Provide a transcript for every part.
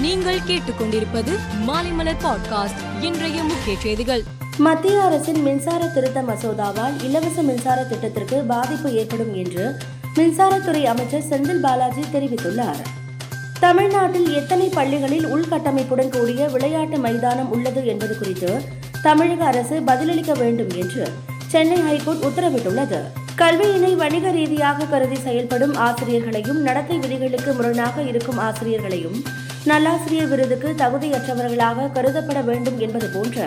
நீங்கள் கேட்டுக்கொண்டிருப்பது மாலைமலர் பாட்காஸ்ட் இன்றைய முக்கிய செய்திகள். மத்திய அரசின் மின்சார திருத்த மசோதாவால் இலவச மின்சார திட்டத்திற்கு பாதிப்பு ஏற்படும் என்று மின்சாரத்துறை அமைச்சர் செந்தில் பாலாஜி தெரிவித்துள்ளார். தமிழ்நாட்டில் எத்தனை பள்ளிகளில் உள்கட்டமைப்புடன் கூடிய விளையாட்டு மைதானம் உள்ளது என்பது குறித்து தமிழக அரசு பதிலளிக்க வேண்டும் என்று சென்னை ஹைகோர்ட் உத்தரவிட்டுள்ளது. கல்வியினை வணிக ரீதியாக கருதி செயல்படும் ஆசிரியர்களையும் நடத்தை விதிகளுக்கு முரணாக இருக்கும் ஆசிரியர்களையும் நல்லாசிரியர் விருதுக்கு தகுதியற்றவர்களாக கருதப்பட வேண்டும் என்பது போன்ற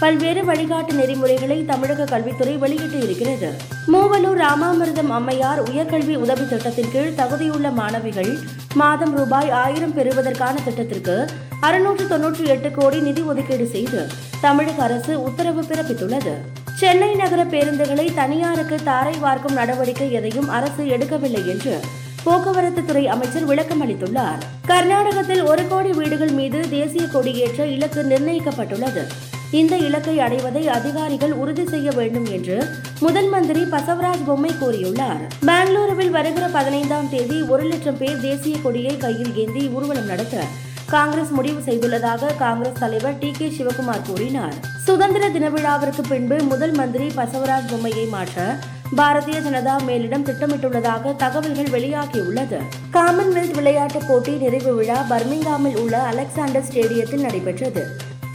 பல்வேறு வழிகாட்டு நெறிமுறைகளை தமிழக கல்வித்துறை வெளியிட்டு இருக்கிறது. மூவலூர் ராமாமிர்தம் அம்மையார் உயர்கல்வி உதவி திட்டத்தின் கீழ் தகுதியுள்ள மாணவிகள் மாதம் ரூபாய் ஆயிரம் பெறுவதற்கான திட்டத்திற்கு அறுநூற்று தொன்னூற்றி எட்டு கோடி நிதி ஒதுக்கீடு செய்து தமிழக அரசு உத்தரவு பிறப்பித்துள்ளது. சென்னை நகர பேருந்துகளை தனியாருக்கு தாரை வார்க்கும் நடவடிக்கை எதையும் அரசு எடுக்கவில்லை என்று போக்குவரத்து துறை அமைச்சர் விளக்கம் அளித்துள்ளார். கர்நாடகத்தில் ஒரு கோடி வீடுகள் மீது தேசிய கொடியேற்ற இலக்கு நிர்ணயிக்கப்பட்டுள்ளது. இந்த இலக்கை அடைவதை அதிகாரிகள் உறுதி செய்ய வேண்டும் என்று முதல் மந்திரி பசவராஜ் பொம்மை கூறியுள்ளார். பெங்களூருவில் வருகிற பதினைந்தாம் தேதி ஒரு லட்சம் பேர் தேசிய கொடியை கையில் ஏந்தி ஊர்வலம் நடத்த காங்கிரஸ் முடிவு செய்துள்ளதாக காங்கிரஸ் தலைவர் டி கே சிவகுமார் கூறினார். சுதந்திர தின விழாவிற்கு பின்பு முதல் மந்திரி பசவராஜ் பொம்மையை மாற்ற பாரதிய ஜனதா மேலிடம் திட்டமிட்டுள்ளதாக தகவல்கள் வெளியாகியுள்ளது. காமன்வெல்த் விளையாட்டுப் போட்டி நிறைவு விழா பர்மிங்காமில் உள்ள அலெக்சாண்டர் ஸ்டேடியத்தில் நடைபெற்றது.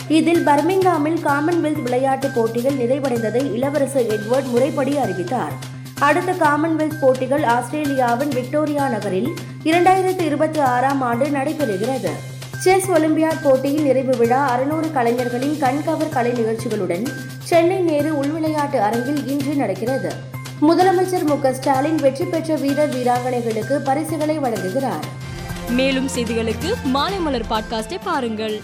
இதில் பர்மிங்காமில் காமன்வெல்த் விளையாட்டுப் போட்டிகள் நிறைவடைந்ததை இளவரசர் எட்வர்ட் முறைப்படி அறிவித்தார். அடுத்த காமன்வெல்த் போட்டிகள் ஆஸ்திரேலியாவின் விக்டோரியா நகரில் இரண்டாயிரத்து இருபத்தி ஆறாம் ஆண்டு நடைபெறுகிறது. செஸ் ஒலிம்பியாட் போட்டியின் நிறைவு விழா அறுநூறு கலைஞர்களின் கண்கவர் கலை நிகழ்ச்சிகளுடன் சென்னை நேரு உள்விளையாட்டு அரங்கில் இன்று நடக்கிறது. முதலமைச்சர் மு ஸ்டாலின் வெற்றி பெற்ற வீரர் வீராங்கனைகளுக்கு பரிசுகளை வழங்குகிறார். மேலும் செய்திகளுக்கு மாலை மலர் பாட்காஸ்டை பாருங்கள்.